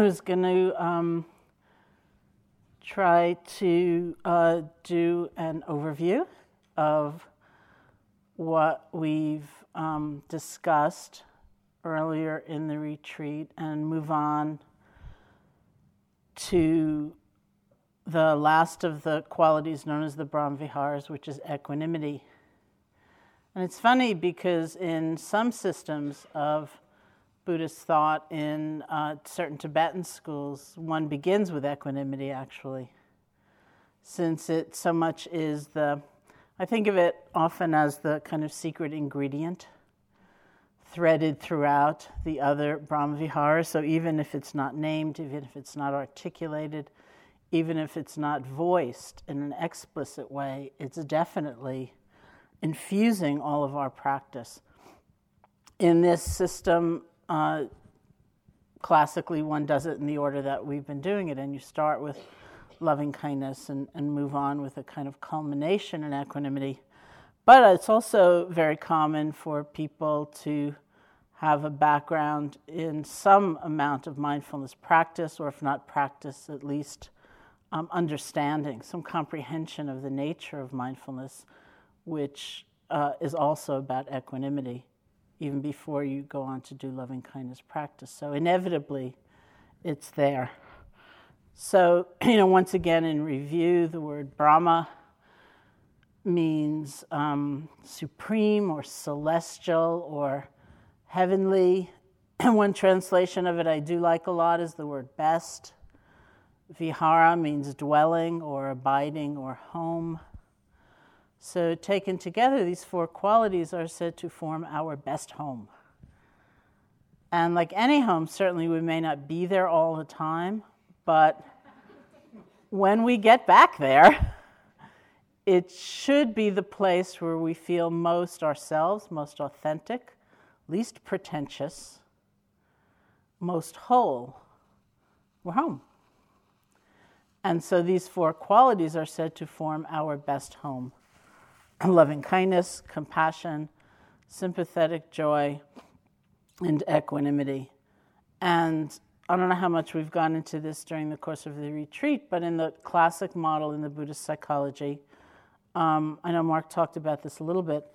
I was going to um, try to uh, do an overview of what we've um, discussed earlier in the retreat and move on to the last of the qualities known as the Brahmaviharas, which is equanimity. And it's funny because in some systems of Buddhist thought in uh, certain Tibetan schools, one begins with equanimity actually, since it so much is the, I think of it often as the kind of secret ingredient threaded throughout the other Brahmaviharas. So even if it's not named, even if it's not articulated, even if it's not voiced in an explicit way, it's definitely infusing all of our practice. In this system, uh, classically, one does it in the order that we've been doing it, and you start with loving kindness and, and move on with a kind of culmination in equanimity. But it's also very common for people to have a background in some amount of mindfulness practice, or if not practice, at least um, understanding, some comprehension of the nature of mindfulness which uh, is also about equanimity, even before you go on to do loving kindness practice. So, inevitably, it's there. So, you know, once again, in review, the word Brahma means um, supreme or celestial or heavenly. And one translation of it I do like a lot is the word best. Vihara means dwelling or abiding or home. So, taken together, these four qualities are said to form our best home. And like any home, certainly we may not be there all the time, but when we get back there, it should be the place where we feel most ourselves, most authentic, least pretentious, most whole. We're home. And so these four qualities are said to form our best home loving kindness, compassion, sympathetic joy, and equanimity. And I don't know how much we've gone into this during the course of the retreat, but in the classic model in the Buddhist psychology, um, I know Mark talked about this a little bit.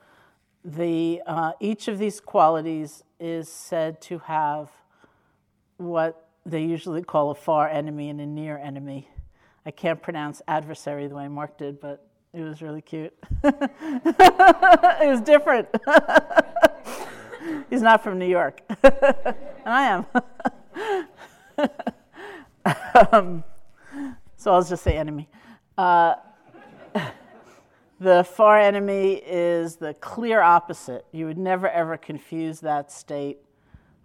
The, uh, each of these qualities is said to have what they usually call a far enemy and a near enemy. I can't pronounce adversary the way Mark did, but it was really cute. it was different. He's not from New York, and I am. um, so I'll just say enemy. Uh, the far enemy is the clear opposite. You would never ever confuse that state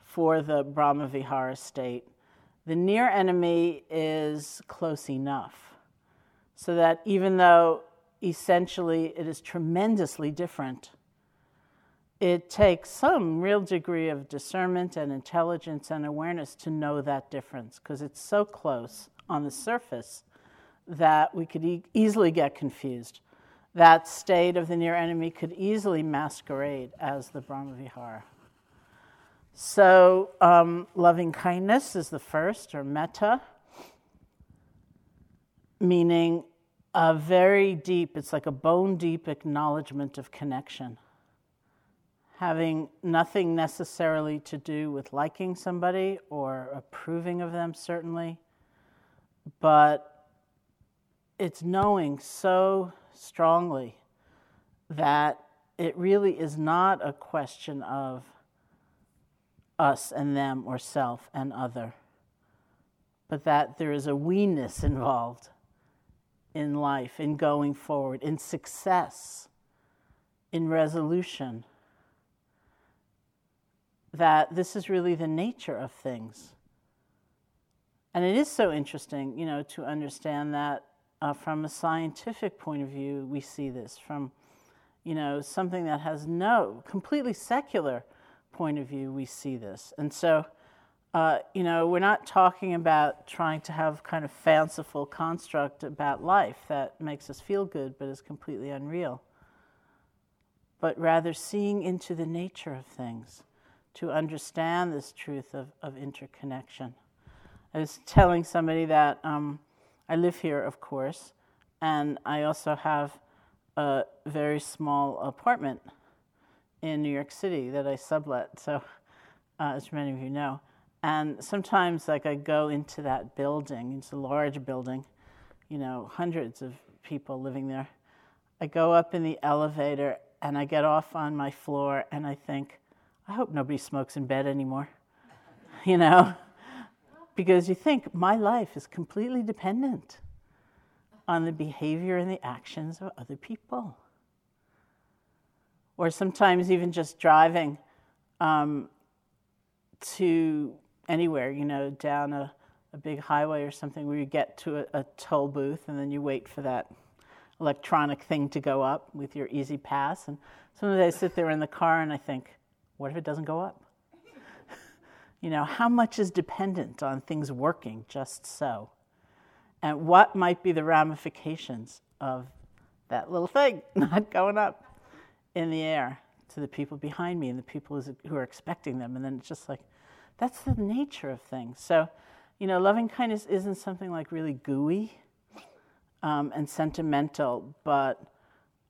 for the Brahmavihara state. The near enemy is close enough so that even though essentially it is tremendously different. It takes some real degree of discernment and intelligence and awareness to know that difference because it's so close on the surface that we could e- easily get confused. That state of the near enemy could easily masquerade as the Brahmavihara. So, um, loving kindness is the first, or metta, meaning a very deep, it's like a bone deep acknowledgement of connection. Having nothing necessarily to do with liking somebody or approving of them, certainly, but it's knowing so strongly that it really is not a question of us and them or self and other, but that there is a we-ness involved in life, in going forward, in success, in resolution. That this is really the nature of things. And it is so interesting, you know, to understand that uh, from a scientific point of view, we see this. From, you know, something that has no completely secular point of view, we see this. And so, uh, you know, we're not talking about trying to have kind of fanciful construct about life that makes us feel good but is completely unreal. But rather seeing into the nature of things to understand this truth of, of interconnection. I was telling somebody that um, I live here, of course, and I also have a very small apartment in New York City that I sublet. So, uh, as many of you know, and sometimes, like I go into that building. It's a large building, you know, hundreds of people living there. I go up in the elevator and I get off on my floor and I think, I hope nobody smokes in bed anymore. you know, because you think my life is completely dependent on the behavior and the actions of other people. Or sometimes even just driving um, to anywhere, you know, down a, a big highway or something where you get to a, a toll booth and then you wait for that electronic thing to go up with your E-ZPass. And sometimes I sit there in the car and I think, what if it doesn't go up? you know, how much is dependent on things working just so? And what might be the ramifications of that little thing not going up in the air to the people behind me and the people who are expecting them? And then it's just like, that's the nature of things. So, you know, loving kindness isn't something like really gooey um, and sentimental, but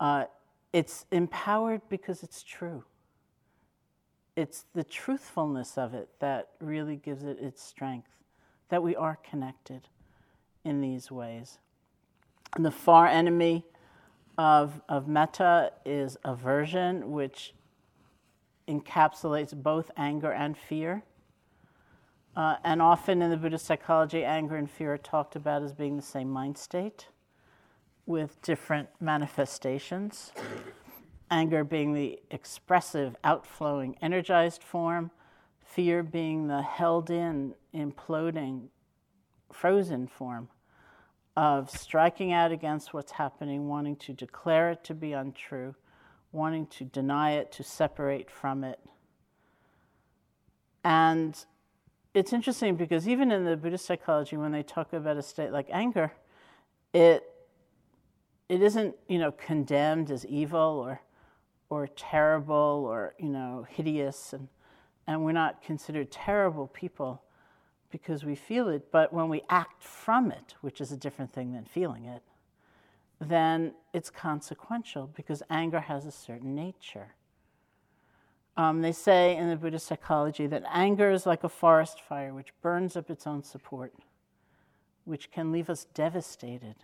uh, it's empowered because it's true it's the truthfulness of it that really gives it its strength, that we are connected in these ways. And the far enemy of, of metta is aversion, which encapsulates both anger and fear. Uh, and often in the Buddhist psychology, anger and fear are talked about as being the same mind state with different manifestations anger being the expressive, outflowing, energized form, fear being the held in, imploding, frozen form of striking out against what's happening, wanting to declare it to be untrue, wanting to deny it, to separate from it. And it's interesting because even in the Buddhist psychology, when they talk about a state like anger, it it isn't you know condemned as evil or or terrible or you know hideous and and we're not considered terrible people because we feel it. But when we act from it which is a different thing than feeling it then it's consequential because anger has a certain nature um, they say in the buddhist psychology that anger is like a forest fire which burns up its own support which can leave us devastated.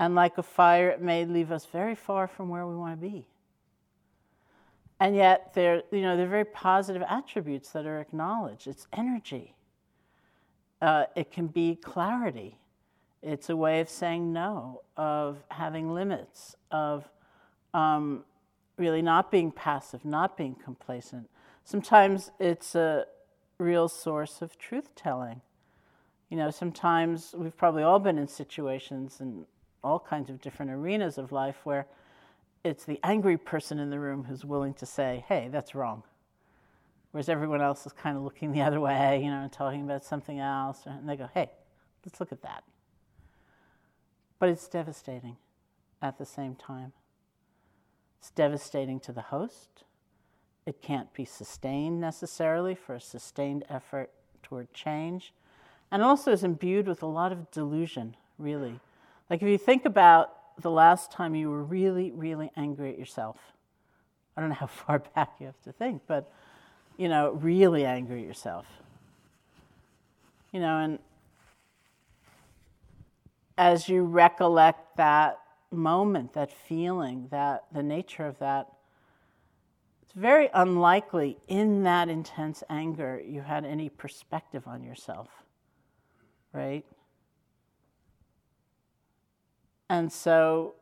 And like a fire it may leave us very far from where we want to be. And yet they're you know they're very positive attributes that are acknowledged. It's energy. Uh, it can be clarity. It's a way of saying no of having limits of um, really not being passive not being complacent sometimes it's a real source of truth telling you know sometimes we've probably all been in situations in all kinds of different arenas of life where it's the angry person in the room who's willing to say, hey, that's wrong. Whereas everyone else is kind of looking the other way, you know, and talking about something else. And they go, hey, let's look at that. But it's devastating at the same time. It's devastating to the host. It can't be sustained necessarily for a sustained effort toward change. And also is imbued with a lot of delusion, really. Like if you think about the last time you were really, really angry at yourself? I don't know how far back you have to think, but you know, really angry at yourself. You know, and as you recollect that moment, that feeling, that the nature of that, it's very unlikely in that intense anger you had any perspective on yourself, right? And so,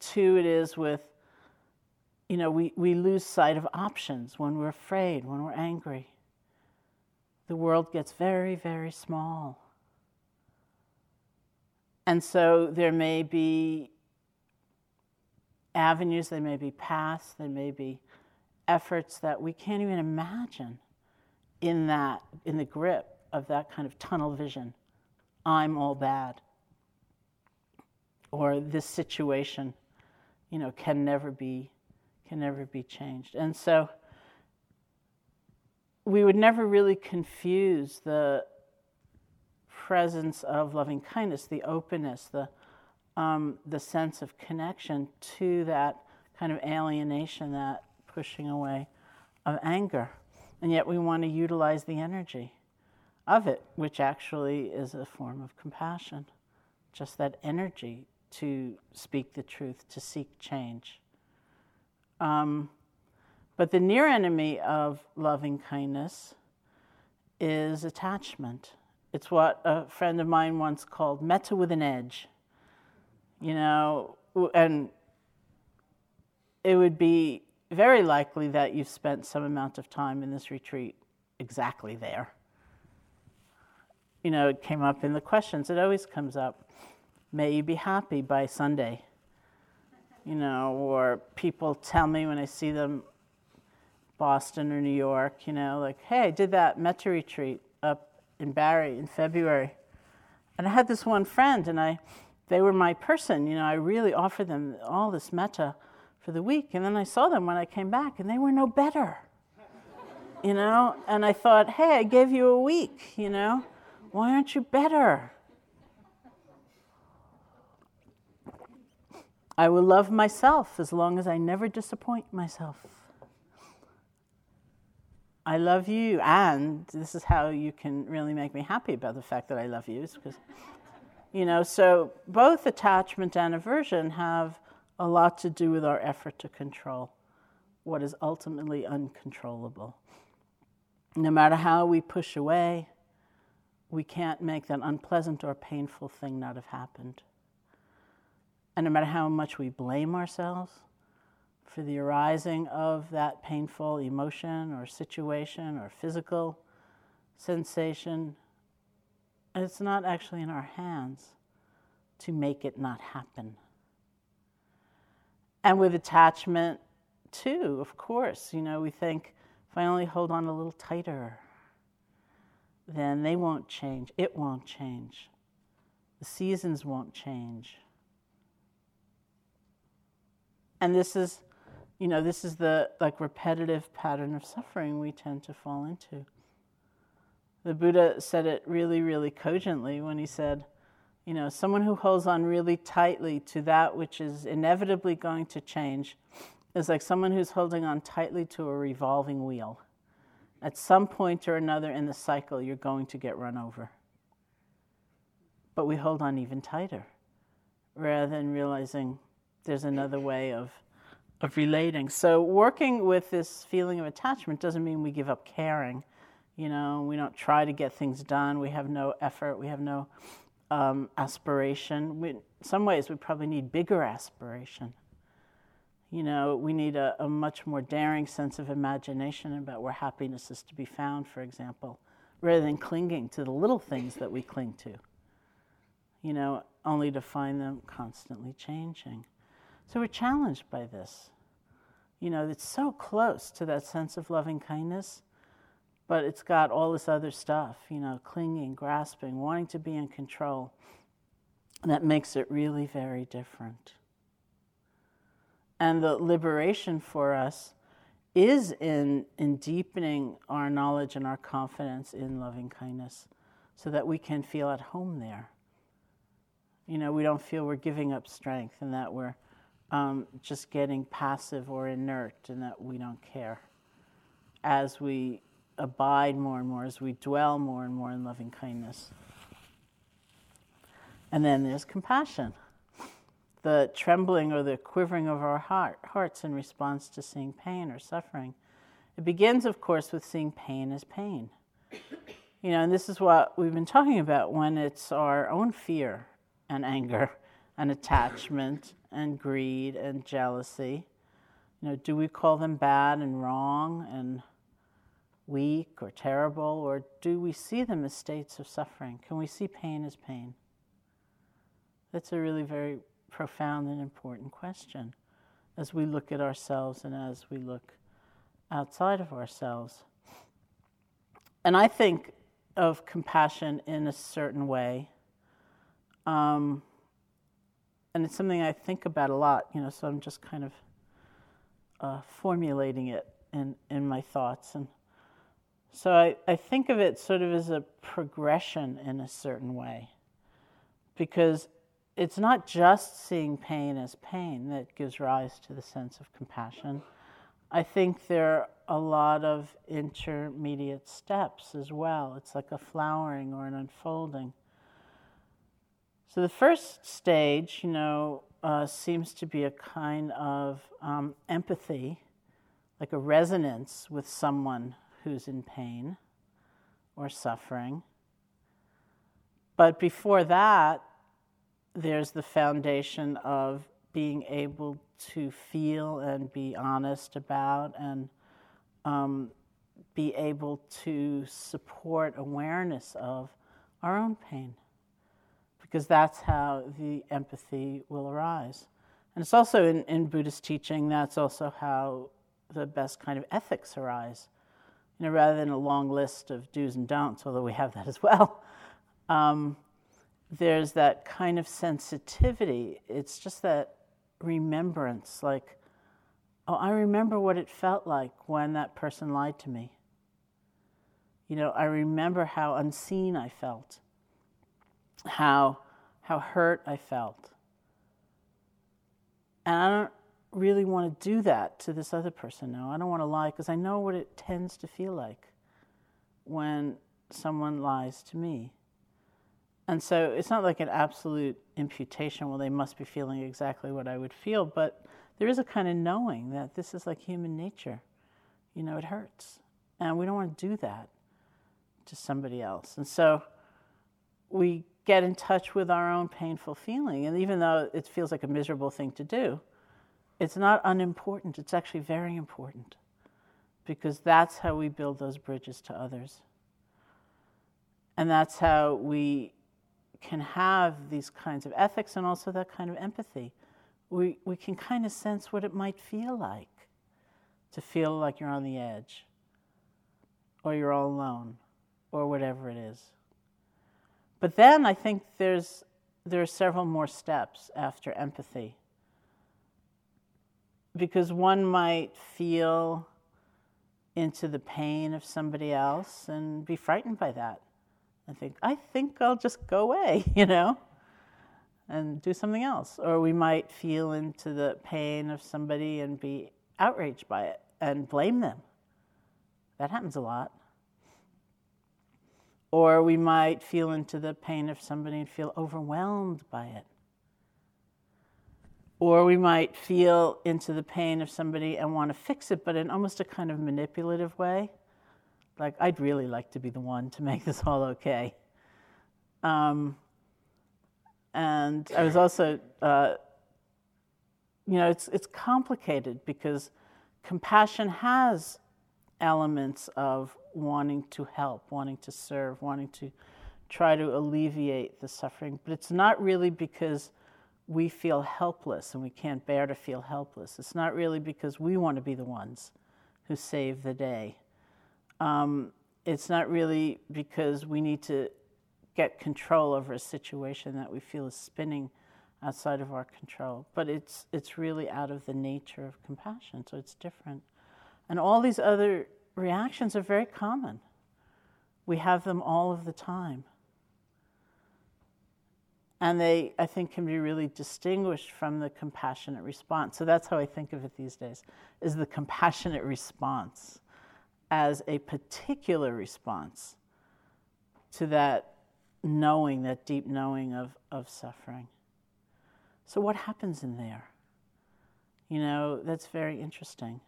too, it is with, you know, we, we lose sight of options when we're afraid, when we're angry. The world gets very, very small. And so there may be avenues, there may be paths, there may be efforts that we can't even imagine in that, in the grip of that kind of tunnel vision. I'm all bad or this situation, you know, can never be can never be changed. And so we would never really confuse the presence of loving kindness, the openness, the, um, the sense of connection to that kind of alienation, that pushing away of anger. And yet we want to utilize the energy of it, which actually is a form of compassion. Just that energy to speak the truth, to seek change. Um, but the near enemy of loving kindness is attachment. It's what a friend of mine once called metta with an edge. You know, and it would be very likely that you've spent some amount of time in this retreat exactly there. You know, it came up in the questions, it always comes up. May you be happy by Sunday. You know, or people tell me when I see them, Boston or New York, you know, like, hey, I did that metta retreat up in Barre in February. And I had this one friend, and I, they were my person. You know, I really offered them all this metta for the week. And then I saw them when I came back, and they were no better. You know, and I thought, hey, I gave you a week, you know, why aren't you better? I will love myself as long as I never disappoint myself. I love you, and this is how you can really make me happy about the fact that I love you, is because, you know, so both attachment and aversion have a lot to do with our effort to control what is ultimately uncontrollable. No matter how we push away, we can't make that unpleasant or painful thing not have happened. And no matter how much we blame ourselves for the arising of that painful emotion or situation or physical sensation, it's not actually in our hands to make it not happen. And with attachment, too, of course, you know, we think if I only hold on a little tighter, then they won't change. It won't change. The seasons won't change. And this is, you know, this is the like repetitive pattern of suffering we tend to fall into. The Buddha said it really, really cogently when he said, you know, someone who holds on really tightly to that which is inevitably going to change is like someone who's holding on tightly to a revolving wheel. At some point or another in the cycle, you're going to get run over. But we hold on even tighter rather than realizing there's another way of, of relating. So, working with this feeling of attachment doesn't mean we give up caring. You know, we don't try to get things done, we have no effort, we have no um, aspiration. We, in some ways, we probably need bigger aspiration. You know, we need a, a, much more daring sense of imagination about where happiness is to be found, for example, rather than clinging to the little things that we cling to, you know, only to find them constantly changing. So we're challenged by this. You know, it's so close to that sense of loving kindness but it's got all this other stuff, you know, clinging, grasping, wanting to be in control. And that makes it really very different. And the liberation for us is in, in deepening our knowledge and our confidence in loving kindness so that we can feel at home there. You know, we don't feel we're giving up strength and that we're um, just getting passive or inert and that we don't care as we abide more and more, as we dwell more and more in loving kindness. And then there's compassion, the trembling or the quivering of our heart, hearts in response to seeing pain or suffering. It begins, of course, with seeing pain as pain. You know, and this is what we've been talking about when it's our own fear and anger and attachment and greed and jealousy. You know, do we call them bad and wrong and weak or terrible, or do we see them as states of suffering? Can we see pain as pain? That's a really very profound and important question as we look at ourselves and as we look outside of ourselves. And I think of compassion in a certain way. Um, and it's something I think about a lot, you know, so I'm just kind of uh, formulating it in, in my thoughts. And So I, I think of it sort of as a progression in a certain way, because it's not just seeing pain as pain that gives rise to the sense of compassion. I think there are a lot of intermediate steps as well. It's like a flowering or an unfolding. So the first stage, you know, uh, seems to be a kind of um, empathy, like a resonance with someone who's in pain or suffering. But before that, there's the foundation of being able to feel and be honest about and um, be able to support awareness of our own pain because that's how the empathy will arise. And it's also in, in Buddhist teaching, that's also how the best kind of ethics arise. You know, rather than a long list of do's and don'ts, although we have that as well, um, there's that kind of sensitivity. It's just that remembrance, like, oh, I remember what it felt like when that person lied to me. You know, I remember how unseen I felt, how, how hurt I felt. And I don't really want to do that to this other person now. I don't want to lie because I know what it tends to feel like when someone lies to me. And so it's not like an absolute imputation, well, they must be feeling exactly what I would feel, but there is a kind of knowing that this is like human nature. You know, it hurts. And we don't want to do that to somebody else. And so we get in touch with our own painful feeling. And even though it feels like a miserable thing to do, it's not unimportant. It's actually very important because that's how we build those bridges to others. And that's how we can have these kinds of ethics and also that kind of empathy. We, we can kind of sense what it might feel like to feel like you're on the edge or you're all alone or whatever it is. But then I think there's, there are several more steps after empathy. Because one might feel into the pain of somebody else and be frightened by that. and think, I think I'll just go away, you know, and do something else. Or we might feel into the pain of somebody and be outraged by it and blame them. That happens a lot. Or we might feel into the pain of somebody and feel overwhelmed by it. Or we might feel into the pain of somebody and want to fix it, but in almost a kind of manipulative way like I'd really like to be the one to make this all okay. Um, and I was also, uh, you know, it's it's complicated because compassion has elements of wanting to help, wanting to serve, wanting to try to alleviate the suffering, but it's not really because we feel helpless and we can't bear to feel helpless. It's not really because we want to be the ones who save the day um, it's not really because we need to get control over a situation that we feel is spinning outside of our control, but it's it's really out of the nature of compassion, so it's different. And all these other reactions are very common. We have them all of the time. And they, I think, can be really distinguished from the compassionate response. So that's how I think of it these days, is the compassionate response as a particular response to that knowing, that deep knowing of, of suffering. So, what happens in there? You know, that's very interesting.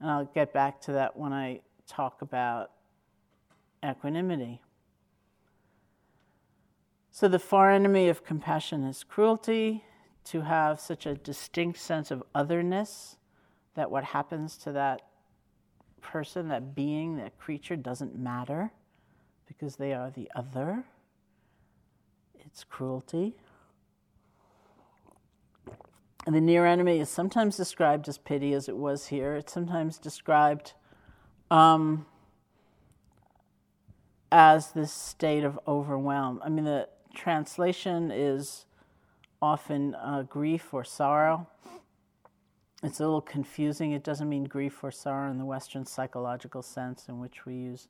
And I'll get back to that when I talk about equanimity. So, the far enemy of compassion is cruelty, to have such a distinct sense of otherness that what happens to that person, that being, that creature doesn't matter because they are the other. It's cruelty. And the near enemy is sometimes described as pity, as it was here. It's sometimes described um, as this state of overwhelm. I mean, the translation is often uh, grief or sorrow. it's a little confusing. It doesn't mean grief or sorrow in the Western psychological sense in which we use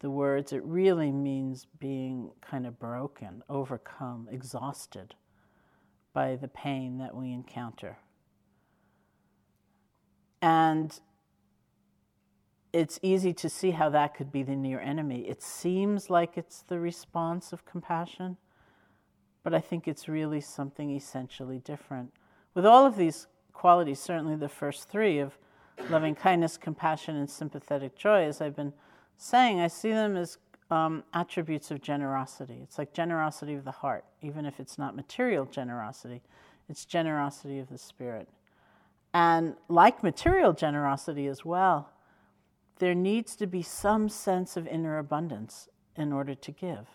the words. It really means being kind of broken, overcome, exhausted by the pain that we encounter. And it's easy to see how that could be the near enemy. It seems like it's the response of compassion, but I think it's really something essentially different. With all of these qualities, certainly the first three of loving kindness, compassion, and sympathetic joy, as I've been saying, I see them as um, attributes of generosity. It's like generosity of the heart, even if it's not material generosity, it's generosity of the spirit. And like material generosity as well, there needs to be some sense of inner abundance in order to give.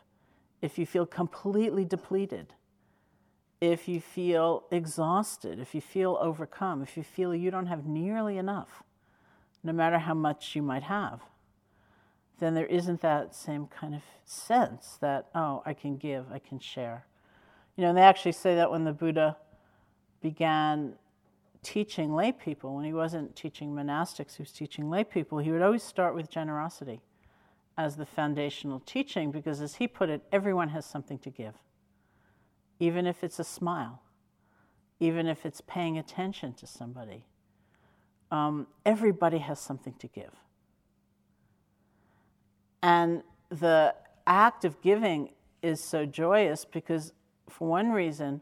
If you feel completely depleted, if you feel exhausted, if you feel overcome, if you feel you don't have nearly enough, no matter how much you might have, then there isn't that same kind of sense that, oh, I can give, I can share. You know, and they actually say that when the Buddha began teaching lay people, when he wasn't teaching monastics, he was teaching lay people, he would always start with generosity as the foundational teaching because, as he put it, everyone has something to give even if it's a smile, even if it's paying attention to somebody. Um, everybody has something to give. And the act of giving is so joyous because, for one reason,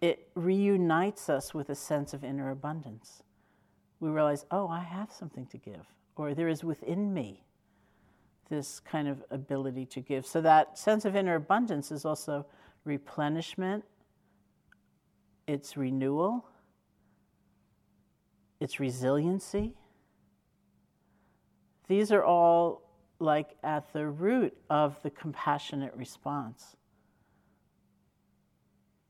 it reunites us with a sense of inner abundance. We realize, oh, I have something to give, or there is within me this kind of ability to give. So, that sense of inner abundance is also replenishment, it's renewal, it's resiliency. These are all like at the root of the compassionate response.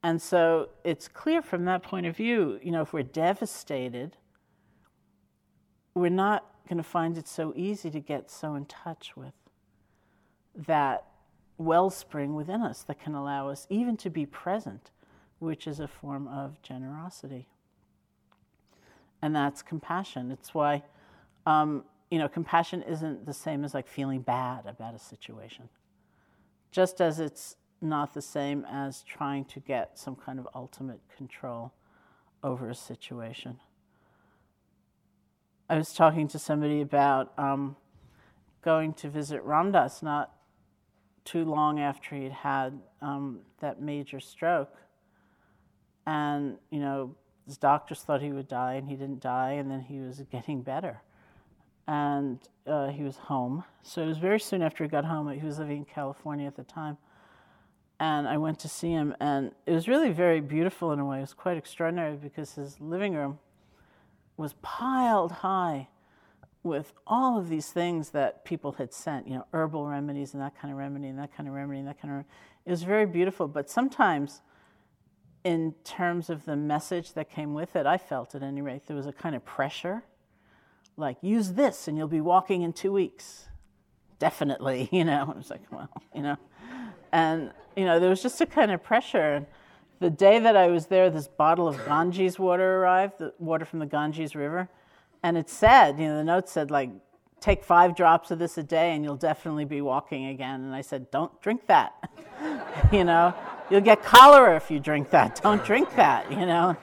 And so it's clear from that point of view, you know, if we're devastated, we're not going to find it so easy to get so in touch with that wellspring within us that can allow us even to be present, which is a form of generosity. And that's compassion. It's why, um, you know, compassion isn't the same as like feeling bad about a situation. Just as it's not the same as trying to get some kind of ultimate control over a situation. I was talking to somebody about um, going to visit Ram Dass not too long after he'd had um, that major stroke. And, you know, his doctors thought he would die, and he didn't die, and then he was getting better. And uh, he was home. So it was very soon after he got home. He was living in California at the time. And I went to see him, and it was really very beautiful in a way. It was quite extraordinary because his living room was piled high with all of these things that people had sent, you know, herbal remedies and that kind of remedy and that kind of remedy and that kind of. It was very beautiful, but sometimes, in terms of the message that came with it, I felt at any rate there was a kind of pressure, like use this and you'll be walking in two weeks, definitely, you know. I was like, well, you know, and you know there was just a kind of pressure. The day that I was there, this bottle of Ganges water arrived, the water from the Ganges River and it said, you know, the note said, like, take five drops of this a day and you'll definitely be walking again. And I said, don't drink that. you know, you'll get cholera if you drink that. Don't drink that, you know.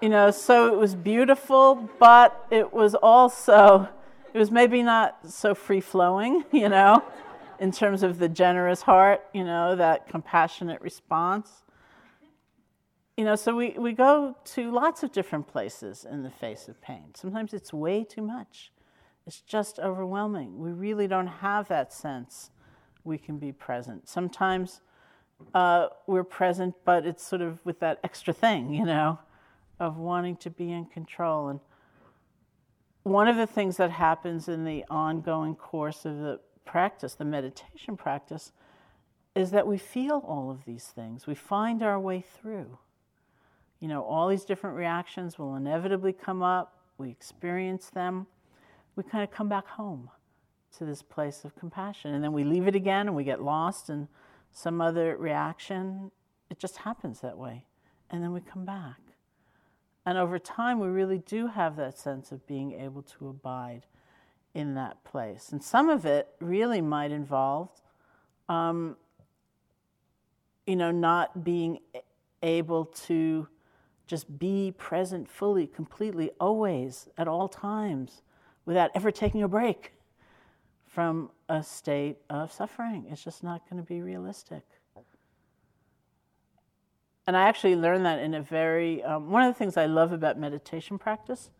You know, so it was beautiful, but it was also, it was maybe not so free flowing, you know, in terms of the generous heart, you know, that compassionate response you know, so we, we go to lots of different places in the face of pain. Sometimes it's way too much. It's just overwhelming. We really don't have that sense we can be present. Sometimes uh, we're present, but it's sort of with that extra thing, you know, of wanting to be in control. And one of the things that happens in the ongoing course of the practice, the meditation practice, is that we feel all of these things. We find our way through you know, all these different reactions will inevitably come up. We experience them. We kind of come back home to this place of compassion. And then we leave it again and we get lost in some other reaction. It just happens that way. And then we come back. And over time, we really do have that sense of being able to abide in that place. And some of it really might involve, um, you know, not being able to just be present fully, completely, always, at all times, without ever taking a break from a state of suffering. It's just not going to be realistic. And I actually learned that in a very, um, one of the things I love about meditation practice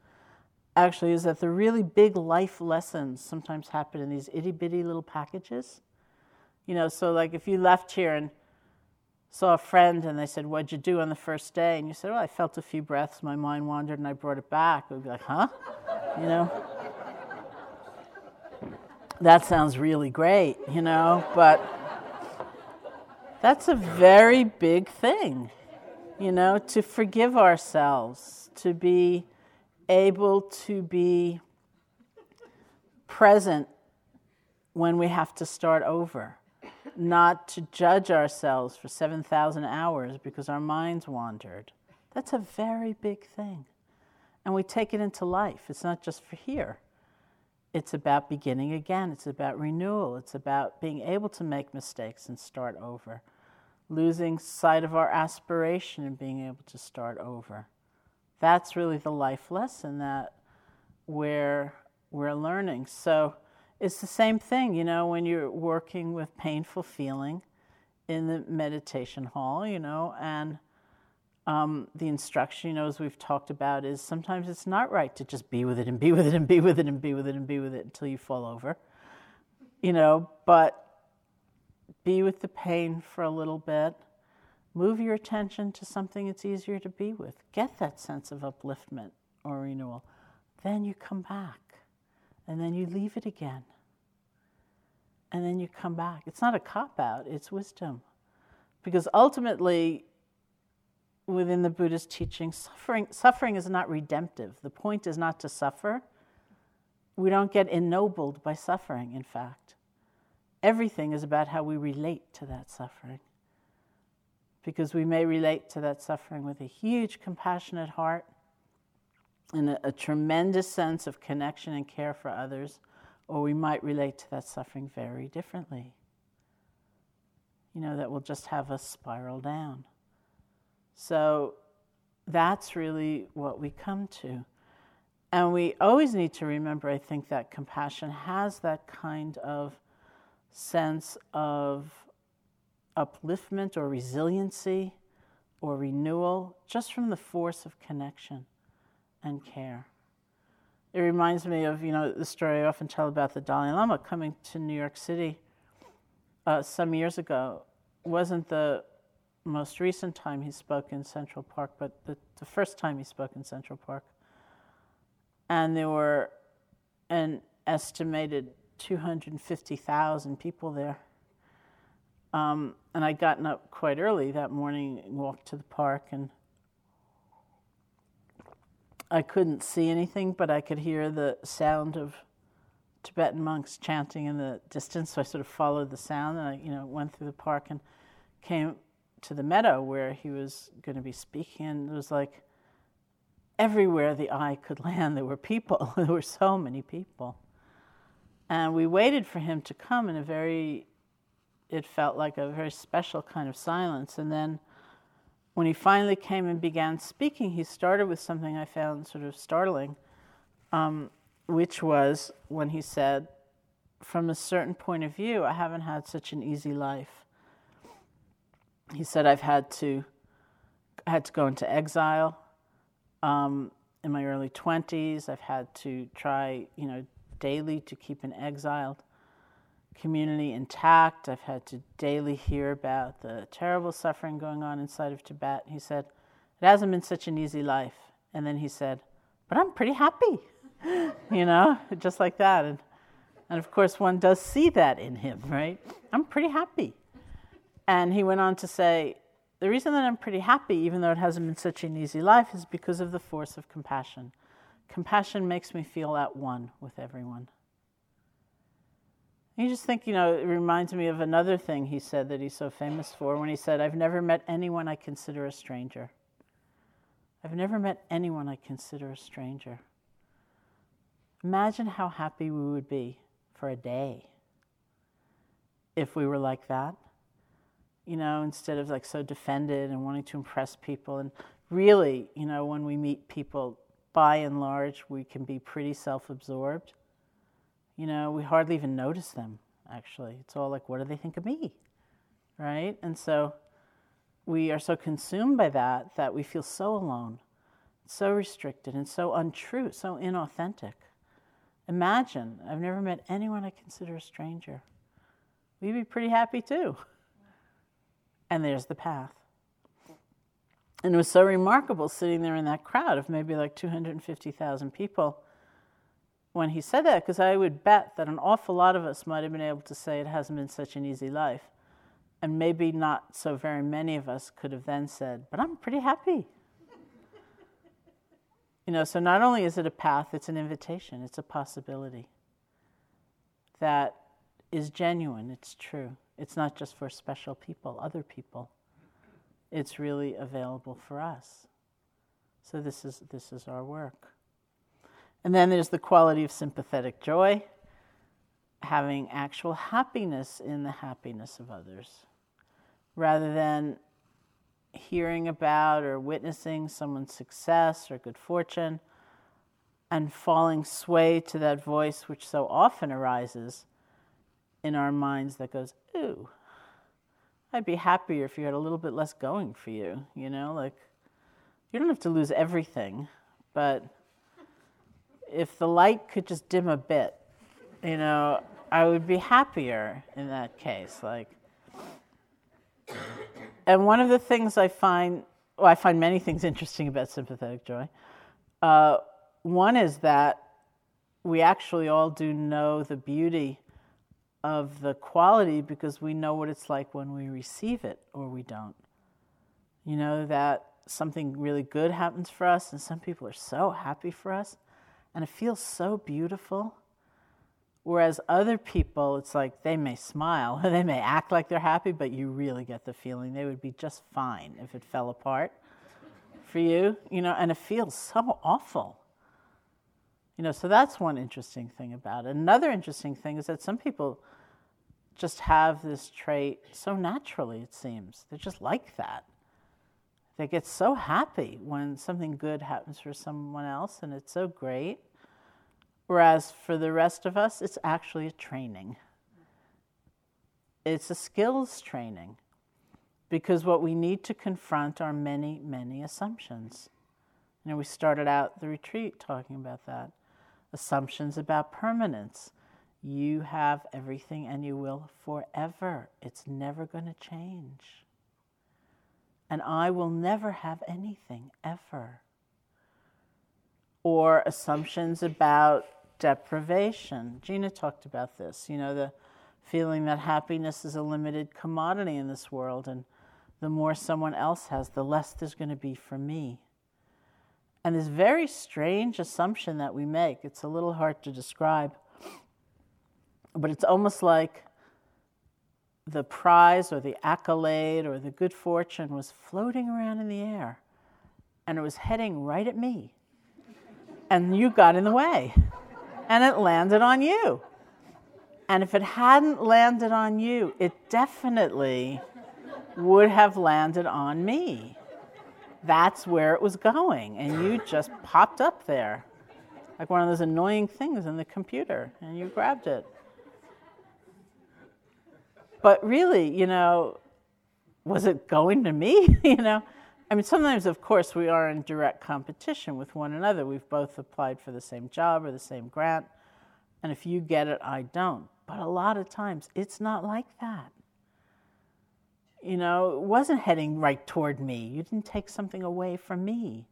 actually is that the really big life lessons sometimes happen in these itty bitty little packages. You know, so like if you left here and saw a friend and they said, What'd you do on the first day? And you said, Well, I felt a few breaths, my mind wandered, and I brought it back. Would be like, Huh? You know? that sounds really great, you know, but that's a very big thing, you know, to forgive ourselves, to be able to be present when we have to start over, not to judge ourselves for 7,000 hours because our minds wandered. That's a very big thing. And we take it into life. It's not just for here. It's about beginning again. It's about renewal. It's about being able to make mistakes and start over, losing sight of our aspiration and being able to start over. That's really the life lesson that we're, we're learning. So it's the same thing, you know, when you're working with painful feeling in the meditation hall, you know, and um, the instruction, you know, as we've talked about, is sometimes it's not right to just be with it and be with it and be with it and be with it and be with it until you fall over, you know, but be with the pain for a little bit Move your attention to something it's easier to be with. Get that sense of upliftment or renewal. Then you come back. And then you leave it again. And then you come back. It's not a cop out, it's wisdom. Because ultimately, within the Buddhist teaching, suffering, suffering is not redemptive. The point is not to suffer. We don't get ennobled by suffering, in fact. Everything is about how we relate to that suffering because we may relate to that suffering with a huge compassionate heart and a, a, tremendous sense of connection and care for others, or we might relate to that suffering very differently. You know, that will just have us spiral down. So that's really what we come to. And we always need to remember, I think, that compassion has that kind of sense of upliftment or resiliency or renewal just from the force of connection and care. It reminds me of, you know, the story I often tell about the Dalai Lama coming to New York City uh, some years ago. It wasn't the most recent time he spoke in Central Park, but the, the first time he spoke in Central Park. And there were an estimated 250,000 people there. Um, and I'd gotten up quite early that morning and walked to the park, and I couldn't see anything, but I could hear the sound of Tibetan monks chanting in the distance. So I sort of followed the sound, and I, you know, went through the park and came to the meadow where he was going to be speaking. And it was like everywhere the eye could land, there were people. there were so many people, and we waited for him to come in a very it felt like a very special kind of silence. And then when he finally came and began speaking, he started with something I found sort of startling, um, which was when he said, From a certain point of view, I haven't had such an easy life. He said, I've had to, I had to go into exile um, in my early 20s. I've had to try, you know, daily to keep an exiled community intact. I've had to daily hear about the terrible suffering going on inside of Tibet. He said, It hasn't been such an easy life. And then he said, But I'm pretty happy, you know, just like that. And, and of course, one does see that in him, right? I'm pretty happy. And he went on to say, The reason that I'm pretty happy, even though it hasn't been such an easy life, is because of the force of compassion. Compassion makes me feel at one with everyone. You just think, you know, it reminds me of another thing he said that he's so famous for when he said, I've never met anyone I consider a stranger. I've never met anyone I consider a stranger. Imagine how happy we would be for a day if we were like that. You know, instead of like so defended and wanting to impress people. And really, you know, when we meet people, by and large, we can be pretty self absorbed. You know, we hardly even notice them, actually. It's all like, what do they think of me? Right? And so we are so consumed by that that we feel so alone, so restricted, and so untrue, so inauthentic. Imagine, I've never met anyone I consider a stranger. We'd be pretty happy too. And there's the path. And it was so remarkable sitting there in that crowd of maybe like 250,000 people when he said that, because I would bet that an awful lot of us might have been able to say it hasn't been such an easy life. And maybe not so very many of us could have then said, but I'm pretty happy. you know, so not only is it a path, it's an invitation, it's a possibility that is genuine, it's true. It's not just for special people, other people. It's really available for us. So this is this is our work. And then there's the quality of sympathetic joy, having actual happiness in the happiness of others, rather than hearing about or witnessing someone's success or good fortune and falling sway to that voice which so often arises in our minds that goes, Ooh, I'd be happier if you had a little bit less going for you, you know? Like, you don't have to lose everything, but if the light could just dim a bit, you know, I would be happier in that case. Like, and one of the things I find, well, I find many things interesting about sympathetic joy. Uh, one is that we actually all do know the beauty of the quality because we know what it's like when we receive it or we don't. You know, that something really good happens for us, and some people are so happy for us, and it feels so beautiful. Whereas other people, it's like they may smile, or they may act like they're happy, but you really get the feeling they would be just fine if it fell apart for you, you know, and it feels so awful. You know, so that's one interesting thing about it. Another interesting thing is that some people just have this trait so naturally, it seems. They're just like that. They get so happy when something good happens for someone else, and it's so great. Whereas for the rest of us, it's actually a training. It's a skills training because what we need to confront are many, many assumptions. You know, we started out the retreat talking about that assumptions about permanence. You have everything and you will forever. It's never going to change. And I will never have anything ever. Or assumptions about deprivation. Gina talked about this, you know, the feeling that happiness is a limited commodity in this world, and the more someone else has, the less there's going to be for me. And this very strange assumption that we make, it's a little hard to describe, but it's almost like the prize or the accolade or the good fortune was floating around in the air and it was heading right at me. And you got in the way and it landed on you. And if it hadn't landed on you, it definitely would have landed on me that's where it was going. And you just popped up there like one of those annoying things in the computer and you grabbed it. But really, you know, was it going to me? you know, I mean, sometimes, of course, we are in direct competition with one another. We've both applied for the same job or the same grant. And if you get it, I don't. But a lot of times, it's not like that you know, it wasn't heading right toward me. You didn't take something away from me.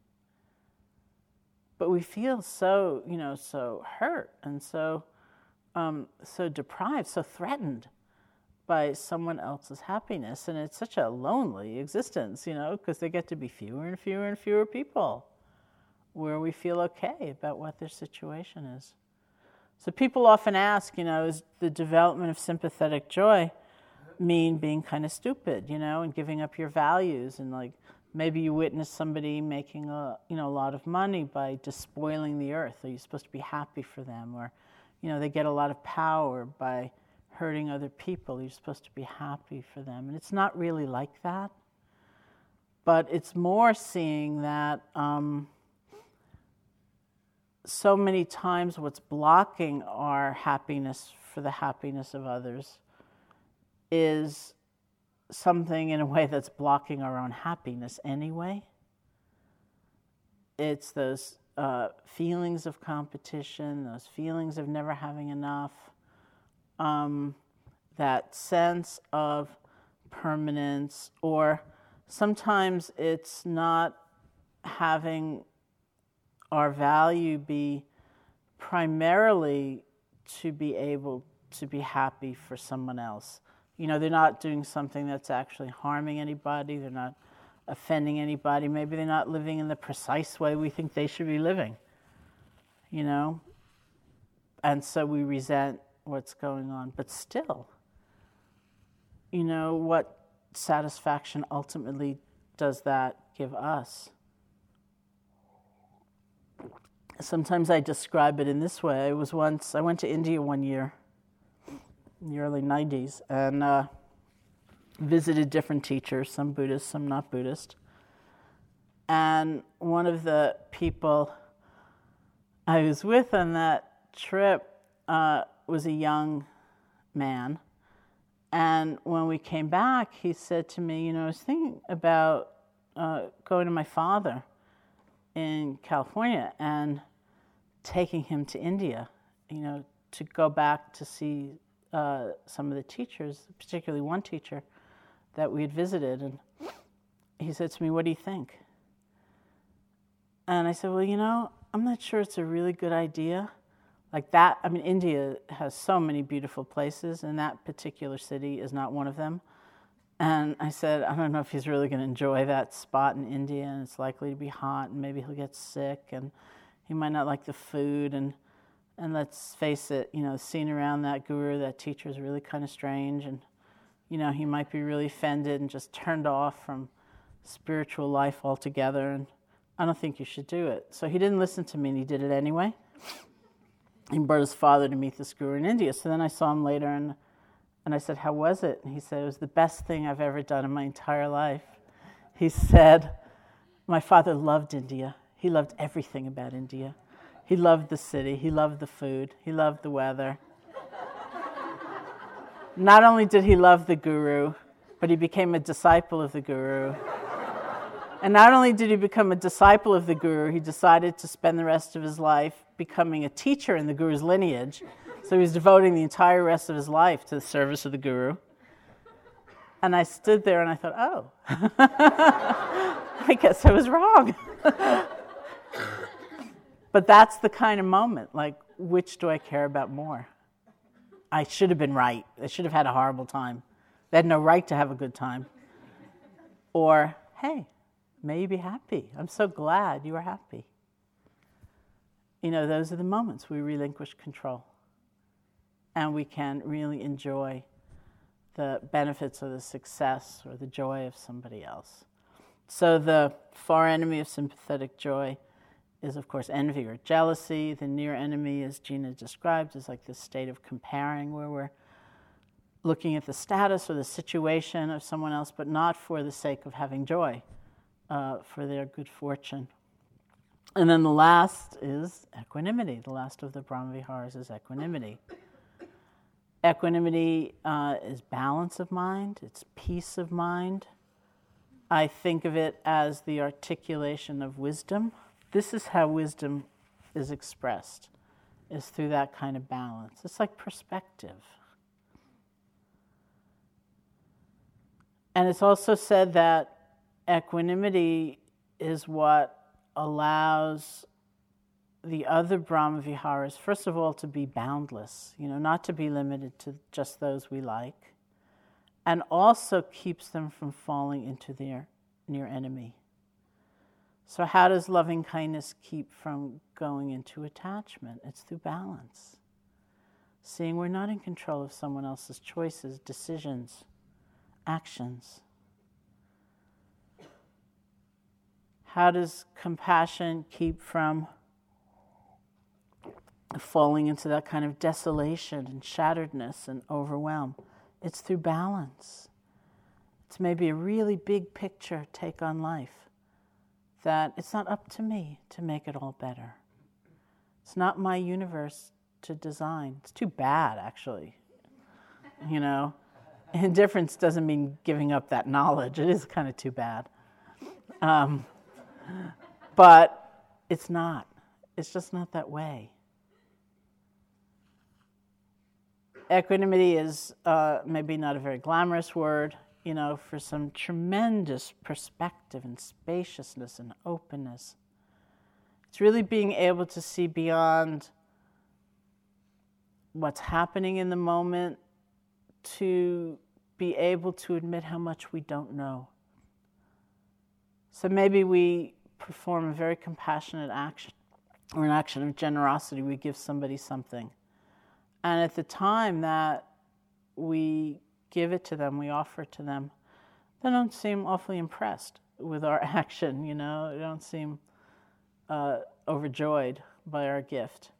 But we feel so, you know, so hurt and so, um, so deprived, so threatened by someone else's happiness. And it's such a lonely existence, you know, because they get to be fewer and fewer and fewer people where we feel okay about what their situation is. So people often ask, you know, is the development of sympathetic joy mean being kind of stupid, you know, and giving up your values and like Maybe you witness somebody making a you know a lot of money by despoiling the earth. Are you supposed to be happy for them? Or, you know, they get a lot of power by hurting other people. You're supposed to be happy for them. And it's not really like that. But it's more seeing that um, so many times what's blocking our happiness for the happiness of others is something in a way that's blocking our own happiness anyway. It's those uh, feelings of competition, those feelings of never having enough, um, that sense of permanence, or sometimes it's not having our value be primarily to be able to be happy for someone else you know, they're not doing something that's actually harming anybody, they're not offending anybody, maybe they're not living in the precise way we think they should be living, you know? And so we resent what's going on. But still, you know, what satisfaction ultimately does that give us? Sometimes I describe it in this way. I was once, I went to India one year in the early 90s and uh, visited different teachers, some Buddhist, some not Buddhist. And one of the people I was with on that trip uh, was a young man. And when we came back, he said to me, You know, I was thinking about uh, going to my father in California and taking him to India, you know, to go back to see uh, some of the teachers, particularly one teacher that we had visited, and he said to me, What do you think? And I said, Well, you know, I'm not sure it's a really good idea. Like that, I mean, India has so many beautiful places, and that particular city is not one of them. And I said, I don't know if he's really going to enjoy that spot in India, and it's likely to be hot, and maybe he'll get sick, and he might not like the food. And and let's face it, you know, the scene around that guru, that teacher is really kind of strange. And, you know, he might be really offended and just turned off from spiritual life altogether. And I don't think you should do it. So he didn't listen to me and he did it anyway. He brought his father to meet this guru in India. So then I saw him later and, and I said, How was it? And he said, It was the best thing I've ever done in my entire life. He said, My father loved India. He loved everything about India. He loved the city, he loved the food, he loved the weather. Not only did he love the guru, but he became a disciple of the guru. And not only did he become a disciple of the guru, he decided to spend the rest of his life becoming a teacher in the guru's lineage. So he was devoting the entire rest of his life to the service of the guru. And I stood there and I thought, oh, I guess I was wrong. But that's the kind of moment like, which do I care about more? I should have been right. I should have had a horrible time. They had no right to have a good time. Or, hey, may you be happy. I'm so glad you are happy. You know, those are the moments we relinquish control. And we can really enjoy the benefits of the success or the joy of somebody else. So, the far enemy of sympathetic joy is, of course, envy or jealousy. The near enemy, as Gina described, is like this state of comparing where we're looking at the status or the situation of someone else, but not for the sake of having joy, uh, for their good fortune. And then the last is equanimity. The last of the Brahmaviharas is equanimity. Equanimity uh, is balance of mind, it's peace of mind. I think of it as the articulation of wisdom. This is how wisdom is expressed, is through that kind of balance. It's like perspective. And it's also said that equanimity is what allows the other Brahma Viharas, first of all, to be boundless, you know, not to be limited to just those we like, and also keeps them from falling into their near enemy. So, how does loving kindness keep from going into attachment? It's through balance. Seeing we're not in control of someone else's choices, decisions, actions. How does compassion keep from falling into that kind of desolation and shatteredness and overwhelm? It's through balance. It's maybe a really big picture take on life that it's not up to me to make it all better. It's not my universe to design. It's too bad, actually. You know, indifference doesn't mean giving up that knowledge. It is kind of too bad. Um, but it's not. It's just not that way. Equanimity is uh, maybe not a very glamorous word, you know, for some tremendous perspective and spaciousness and openness. It's really being able to see beyond what's happening in the moment to be able to admit how much we don't know. So maybe we perform a very compassionate action or an action of generosity. We give somebody something. And at the time that we give it to them, we offer it to them, they don't seem awfully impressed with our action, you know, they don't seem uh, overjoyed by our gift.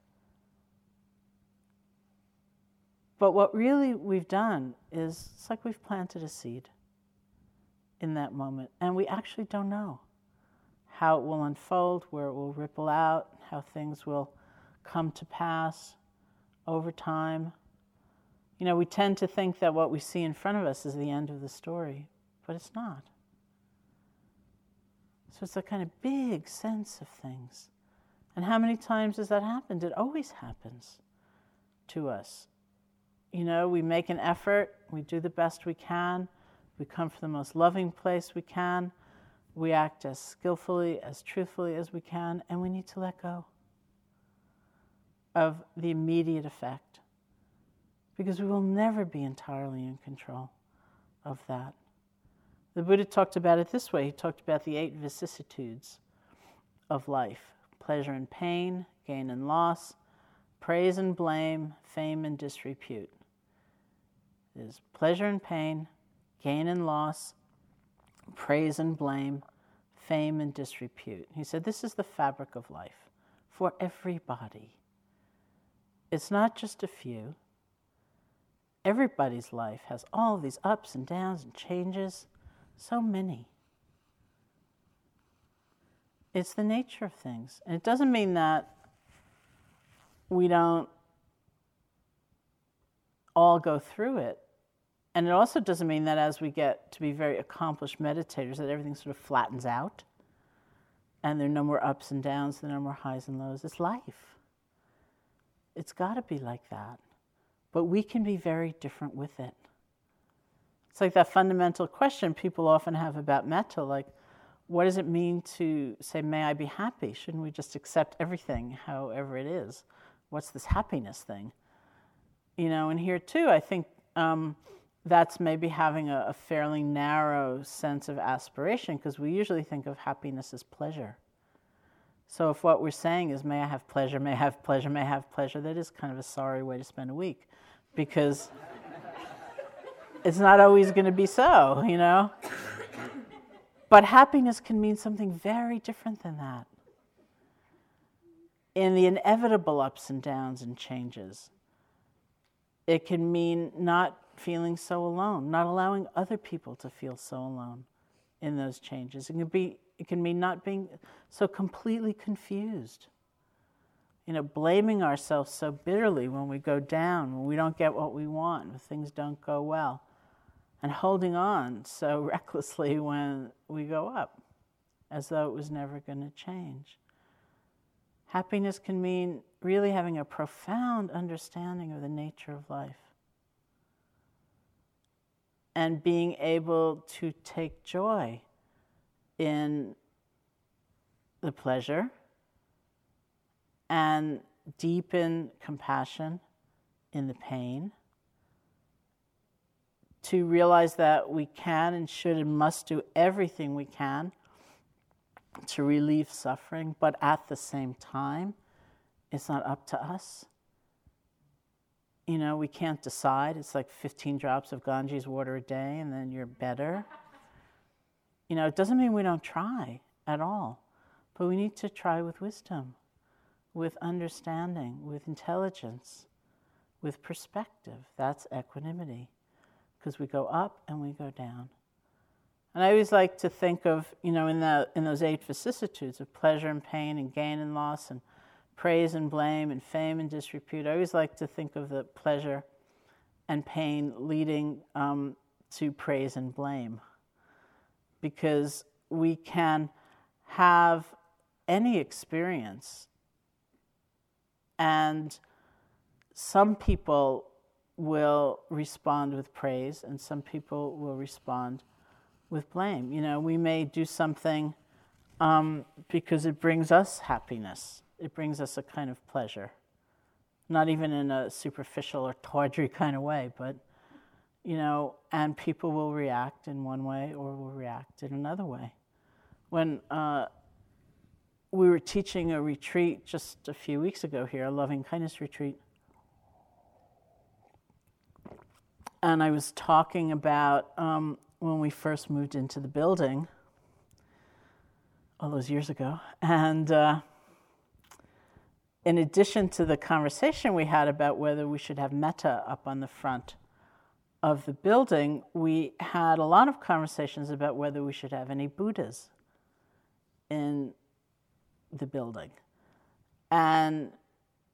But what really we've done is it's like we've planted a seed in that moment, and we actually don't know how it will unfold, where it will ripple out, how things will come to pass over time. You know, we tend to think that what we see in front of us is the end of the story, but it's not. So it's a kind of big sense of things. And how many times has that happened? It always happens to us. You know, we make an effort, we do the best we can, we come from the most loving place we can, we act as skillfully, as truthfully as we can, and we need to let go of the immediate effect because we will never be entirely in control of that. The Buddha talked about it this way he talked about the eight vicissitudes of life pleasure and pain, gain and loss, praise and blame, fame and disrepute. There's pleasure and pain, gain and loss, praise and blame, fame and disrepute. He said, This is the fabric of life for everybody. It's not just a few. Everybody's life has all these ups and downs and changes, so many. It's the nature of things. And it doesn't mean that we don't all go through it. And it also doesn't mean that as we get to be very accomplished meditators, that everything sort of flattens out and there are no more ups and downs, there are no more highs and lows. It's life. It's got to be like that. But we can be very different with it. It's like that fundamental question people often have about metta like, what does it mean to say, may I be happy? Shouldn't we just accept everything, however it is? What's this happiness thing? You know, and here too, I think um, that's maybe having a, a fairly narrow sense of aspiration because we usually think of happiness as pleasure. So if what we're saying is, may I have pleasure, may I have pleasure, may I have pleasure, that is kind of a sorry way to spend a week because it's not always going to be so, you know? But happiness can mean something very different than that. In the inevitable ups and downs and changes, it can mean not feeling so alone, not allowing other people to feel so alone in those changes. It can be it can mean not being so completely confused. You know, blaming ourselves so bitterly when we go down, when we don't get what we want, when things don't go well, and holding on so recklessly when we go up, as though it was never going to change. Happiness can mean really having a profound understanding of the nature of life and being able to take joy in the pleasure and deepen compassion in the pain. To realize that we can and should and must do everything we can to relieve suffering, but at the same time, it's not up to us. You know, we can't decide. It's like 15 drops of Ganges water a day and then you're better. You know, it doesn't mean we don't try. at all. But we need to try with wisdom, with understanding, with intelligence, with perspective. That's equanimity, because we go up and we go down. And I always like to think of, you know, in, the, in those eight vicissitudes of pleasure and pain and gain and loss and praise and blame and fame and disrepute. I always like to think of the pleasure and pain leading um, to praise and blame because we can have any experience and some people will respond with praise and some people will respond with blame. You know, we may do something um, because it brings us happiness, it brings us a kind of pleasure. Not even in a superficial or tawdry kind of way, but, you know, and people will react in one way or will react in another way. When uh, we were teaching a retreat just a few weeks ago here, a loving kindness retreat, and I was talking about um, when we first moved into the building all those years ago. And uh, in addition to the conversation we had about whether we should have metta up on the front of the building, we had a lot of conversations about whether we should have any Buddhas in the building. And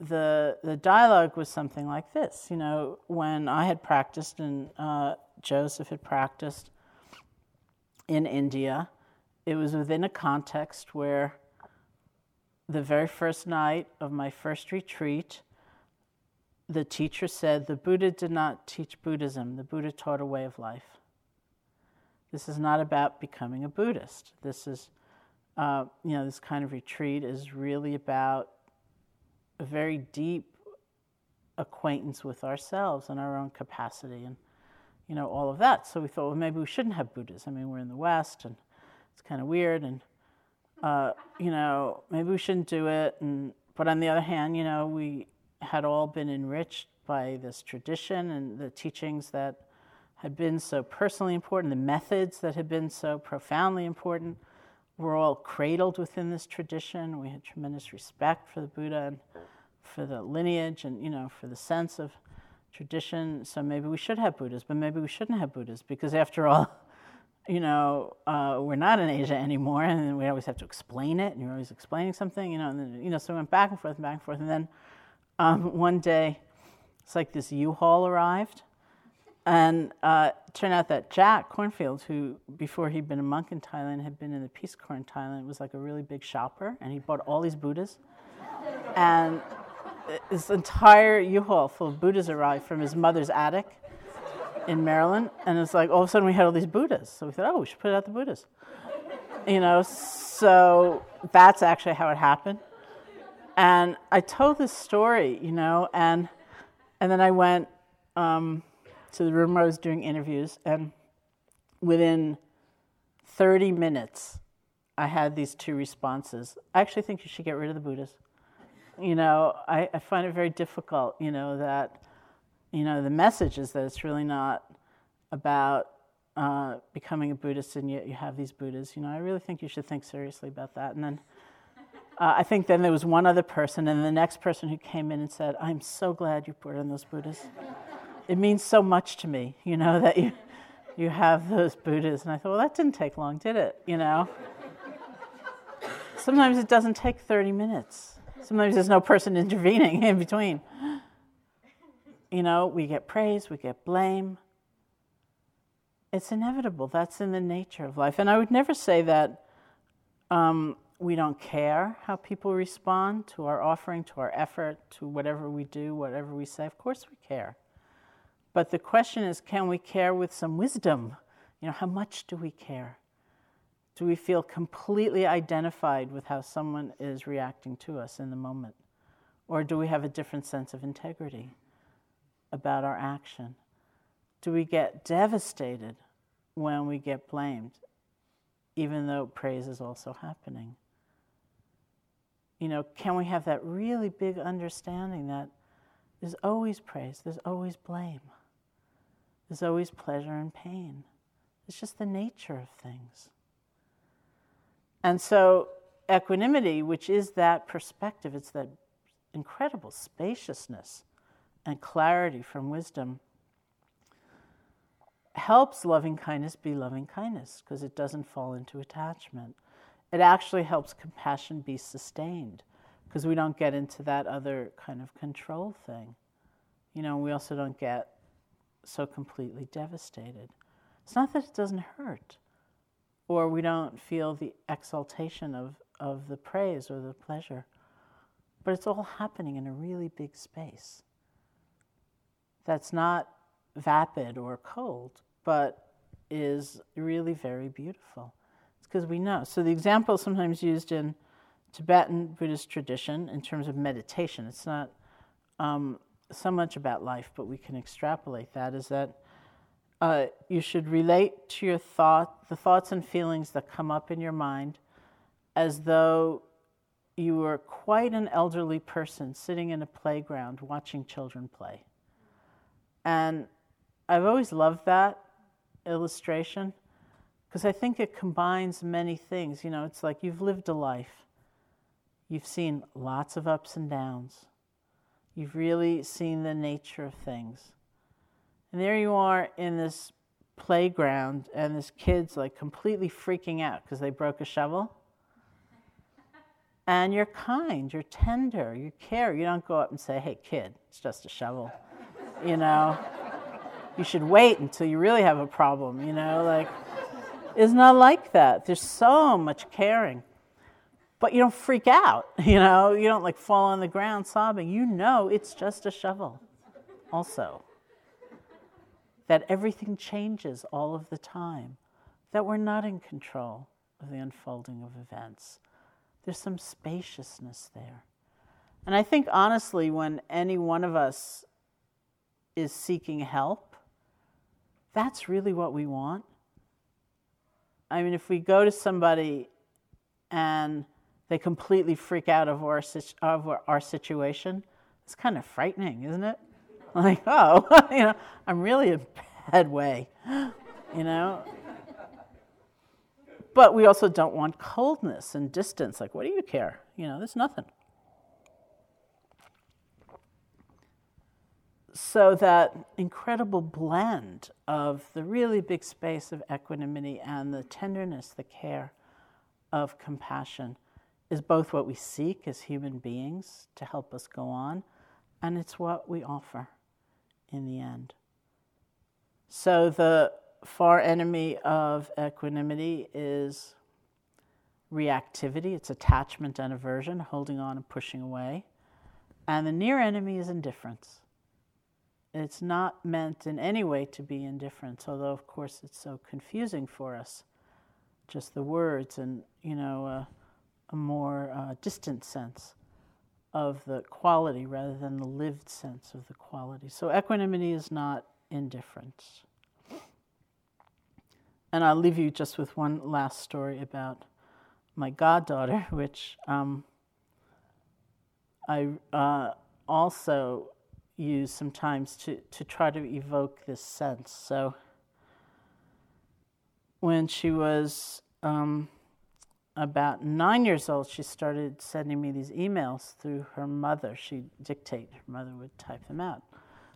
the, the dialogue was something like this. You know, when I had practiced and uh, Joseph had practiced, in India. It was within a context where the very first night of my first retreat, the teacher said the Buddha did not teach Buddhism, the Buddha taught a way of life. This is not about becoming a Buddhist. This is, uh, you know, this kind of retreat is really about a very deep acquaintance with ourselves and our own capacity and you know, all of that. So we thought, well, maybe we shouldn't have Buddhism. I mean, we're in the West, and it's kind of weird, and uh, you know, maybe we shouldn't do it. And but on the other hand, you know, we had all been enriched by this tradition and the teachings that had been so personally important, the methods that had been so profoundly important. We're all cradled within this tradition. We had tremendous respect for the Buddha and for the lineage, and you know, for the sense of tradition, so maybe we should have Buddhas, but maybe we shouldn't have Buddhas because, after all, you know, uh, we're not in Asia anymore, and we always have to explain it, and you're always explaining something, you know, and then, you know, so we went back and forth and back and forth, and then um, one day, it's like this U-Haul arrived, and uh, it turned out that Jack Kornfield, who before he'd been a monk in Thailand, had been in the Peace Corps in Thailand, was like a really big shopper, and he bought all these Buddhas, and this entire U-Haul full of Buddhas arrived from his mother's attic in Maryland, and it's like all of a sudden we had all these Buddhas. So we thought, oh, we should put out the Buddhas. You know, so that's actually how it happened. And I told this story, you know, and and then I went um, to the room where I was doing interviews, and within 30 minutes, I had these two responses. I actually think you should get rid of the Buddhas you know, I, I find it very difficult, you know, that, you know, the message is that it's really not about uh, becoming a Buddhist and yet you have these Buddhas. You know, I really think you should think seriously about that. And then uh, I think then there was one other person, and the next person who came in and said, I'm so glad you put in those Buddhas. It means so much to me, you know, that you, you have those Buddhas. And I thought, well, that didn't take long, did it? You know? Sometimes it doesn't take 30 minutes. Sometimes there's no person intervening in between. You know, we get praise, we get blame. It's inevitable. That's in the nature of life. And I would never say that um, we don't care how people respond to our offering, to our effort, to whatever we do, whatever we say. Of course we care. But the question is can we care with some wisdom? You know, how much do we care? Do we feel completely identified with how someone is reacting to us in the moment? Or do we have a different sense of integrity about our action? Do we get devastated when we get blamed, even though praise is also happening? You know, can we have that really big understanding that there's always praise, there's always blame, there's always pleasure and pain? It's just the nature of things. And so, equanimity, which is that perspective, it's that incredible spaciousness and clarity from wisdom, helps loving kindness be loving kindness because it doesn't fall into attachment. It actually helps compassion be sustained because we don't get into that other kind of control thing. You know, we also don't get so completely devastated. It's not that it doesn't hurt, or we don't feel the exaltation of, of the praise or the pleasure, but it's all happening in a really big space that's not vapid or cold, but is really very beautiful. It's because we know. So the example sometimes used in Tibetan Buddhist tradition in terms of meditation, it's not um, so much about life, but we can extrapolate that, is that uh, you should relate to your thought, the thoughts and feelings that come up in your mind, as though you were quite an elderly person sitting in a playground watching children play. And I've always loved that illustration because I think it combines many things. You know, it's like you've lived a life, you've seen lots of ups and downs, you've really seen the nature of things. And there you are in this playground, and this kid's like completely freaking out because they broke a shovel. And you're kind, you're tender, you care. You don't go up and say, hey, kid, it's just a shovel. You know, you should wait until you really have a problem, you know, like, it's not like that. There's so much caring. But you don't freak out, you know, you don't like fall on the ground sobbing. You know it's just a shovel, also that everything changes all of the time, that we're not in control of the unfolding of events. There's some spaciousness there. And I think honestly, when any one of us is seeking help, that's really what we want. I mean, if we go to somebody and they completely freak out of our, of our situation, it's kind of frightening, isn't it? like, oh, you know, I'm really in a bad way, you know. But we also don't want coldness and distance. Like, what do you care? You know, there's nothing. So, that incredible blend of the really big space of equanimity and the tenderness, the care of compassion is both what we seek as human beings to help us go on, and it's what we offer in the end. So, the far enemy of equanimity is reactivity, it's attachment and aversion, holding on and pushing away. And the near enemy is indifference. It's not meant in any way to be indifference, although, of course, it's so confusing for us. Just the words and, you know, uh, a more uh, distant sense of the quality rather than the lived sense of the quality. So equanimity is not indifference. And I'll leave you just with one last story about my goddaughter, which um, I uh, also use sometimes to, to try to evoke this sense. So when she was um, about nine years old, she started sending me these emails through her mother. She'd dictate, her mother would type them out.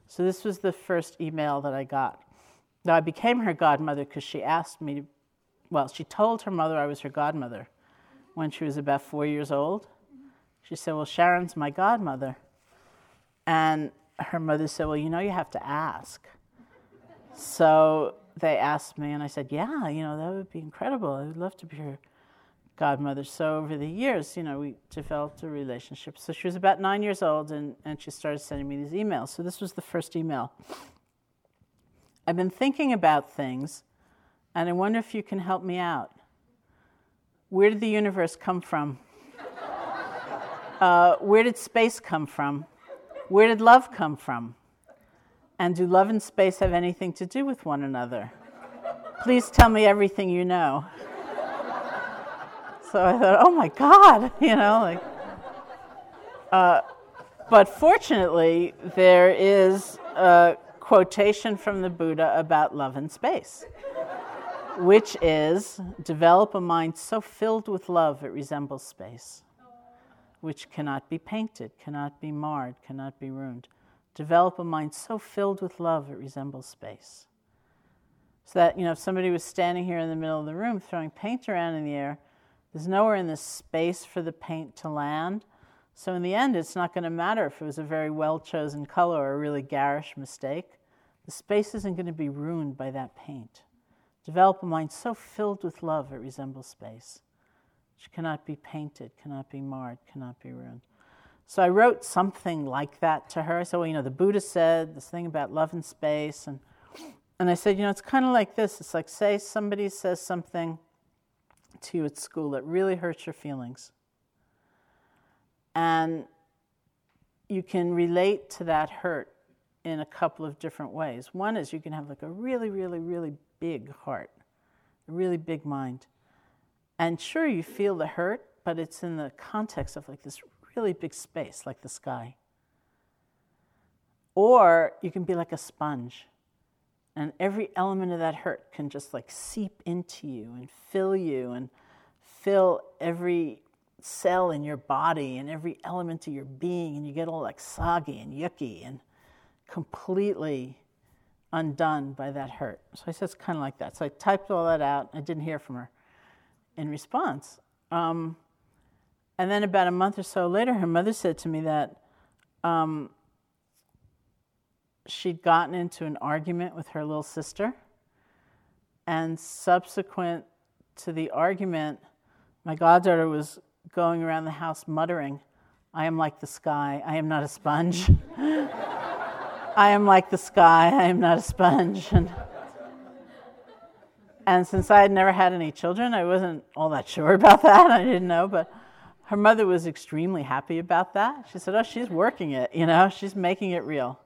So this was the first email that I got. Now, I became her godmother because she asked me, to, well, she told her mother I was her godmother when she was about four years old. She said, Well, Sharon's my godmother. And her mother said, Well, you know, you have to ask. So they asked me, and I said, Yeah, you know, that would be incredible. I would love to be her godmother. So over the years, you know, we developed a relationship. So she was about nine years old and, and she started sending me these emails. So this was the first email. I've been thinking about things and I wonder if you can help me out. Where did the universe come from? Uh, where did space come from? Where did love come from? And do love and space have anything to do with one another? Please tell me everything you know. So I thought, oh my God, you know, like. Uh, but fortunately, there is a quotation from the Buddha about love and space. which is develop a mind so filled with love it resembles space, which cannot be painted, cannot be marred, cannot be ruined. Develop a mind so filled with love it resembles space. So that, you know, if somebody was standing here in the middle of the room throwing paint around in the air, there's nowhere in this space for the paint to land. So in the end, it's not going to matter if it was a very well chosen color or a really garish mistake. The space isn't going to be ruined by that paint. Develop a mind so filled with love it resembles space, which cannot be painted, cannot be marred, cannot be ruined. So I wrote something like that to her. I said, well, you know, the Buddha said this thing about love and space. And, and I said, you know, it's kind of like this. It's like, say somebody says something to you at school that really hurts your feelings. And you can relate to that hurt in a couple of different ways. One is you can have like a really, really, really big heart, a really big mind. And sure, you feel the hurt, but it's in the context of like this really big space, like the sky. Or you can be like a sponge, and every element of that hurt can just like seep into you and fill you and fill every cell in your body and every element of your being, and you get all like soggy and yucky and completely undone by that hurt. So I said it's kind of like that. So I typed all that out. I didn't hear from her in response. Um, and then about a month or so later, her mother said to me that um, she'd gotten into an argument with her little sister. And subsequent to the argument, my goddaughter was going around the house muttering, I am like the sky, I am not a sponge. I am like the sky, I am not a sponge. And, and since I had never had any children, I wasn't all that sure about that. I didn't know, but her mother was extremely happy about that. She said, Oh, she's working it, you know, she's making it real.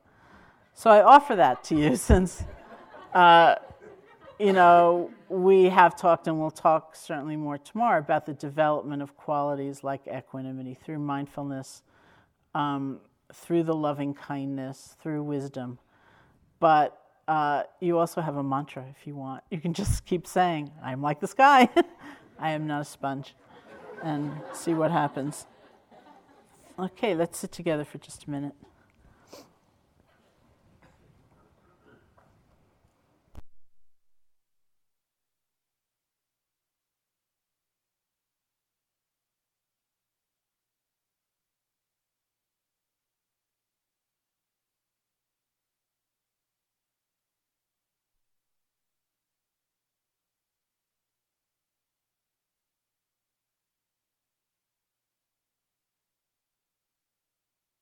So I offer that to you since, uh, you know, we have talked and we'll talk certainly more tomorrow about the development of qualities like equanimity through mindfulness. Um, through the loving kindness, through wisdom. But uh, you also have a mantra if you want. You can just keep saying, I'm like the sky, I am not a sponge, and see what happens. Okay, let's sit together for just a minute.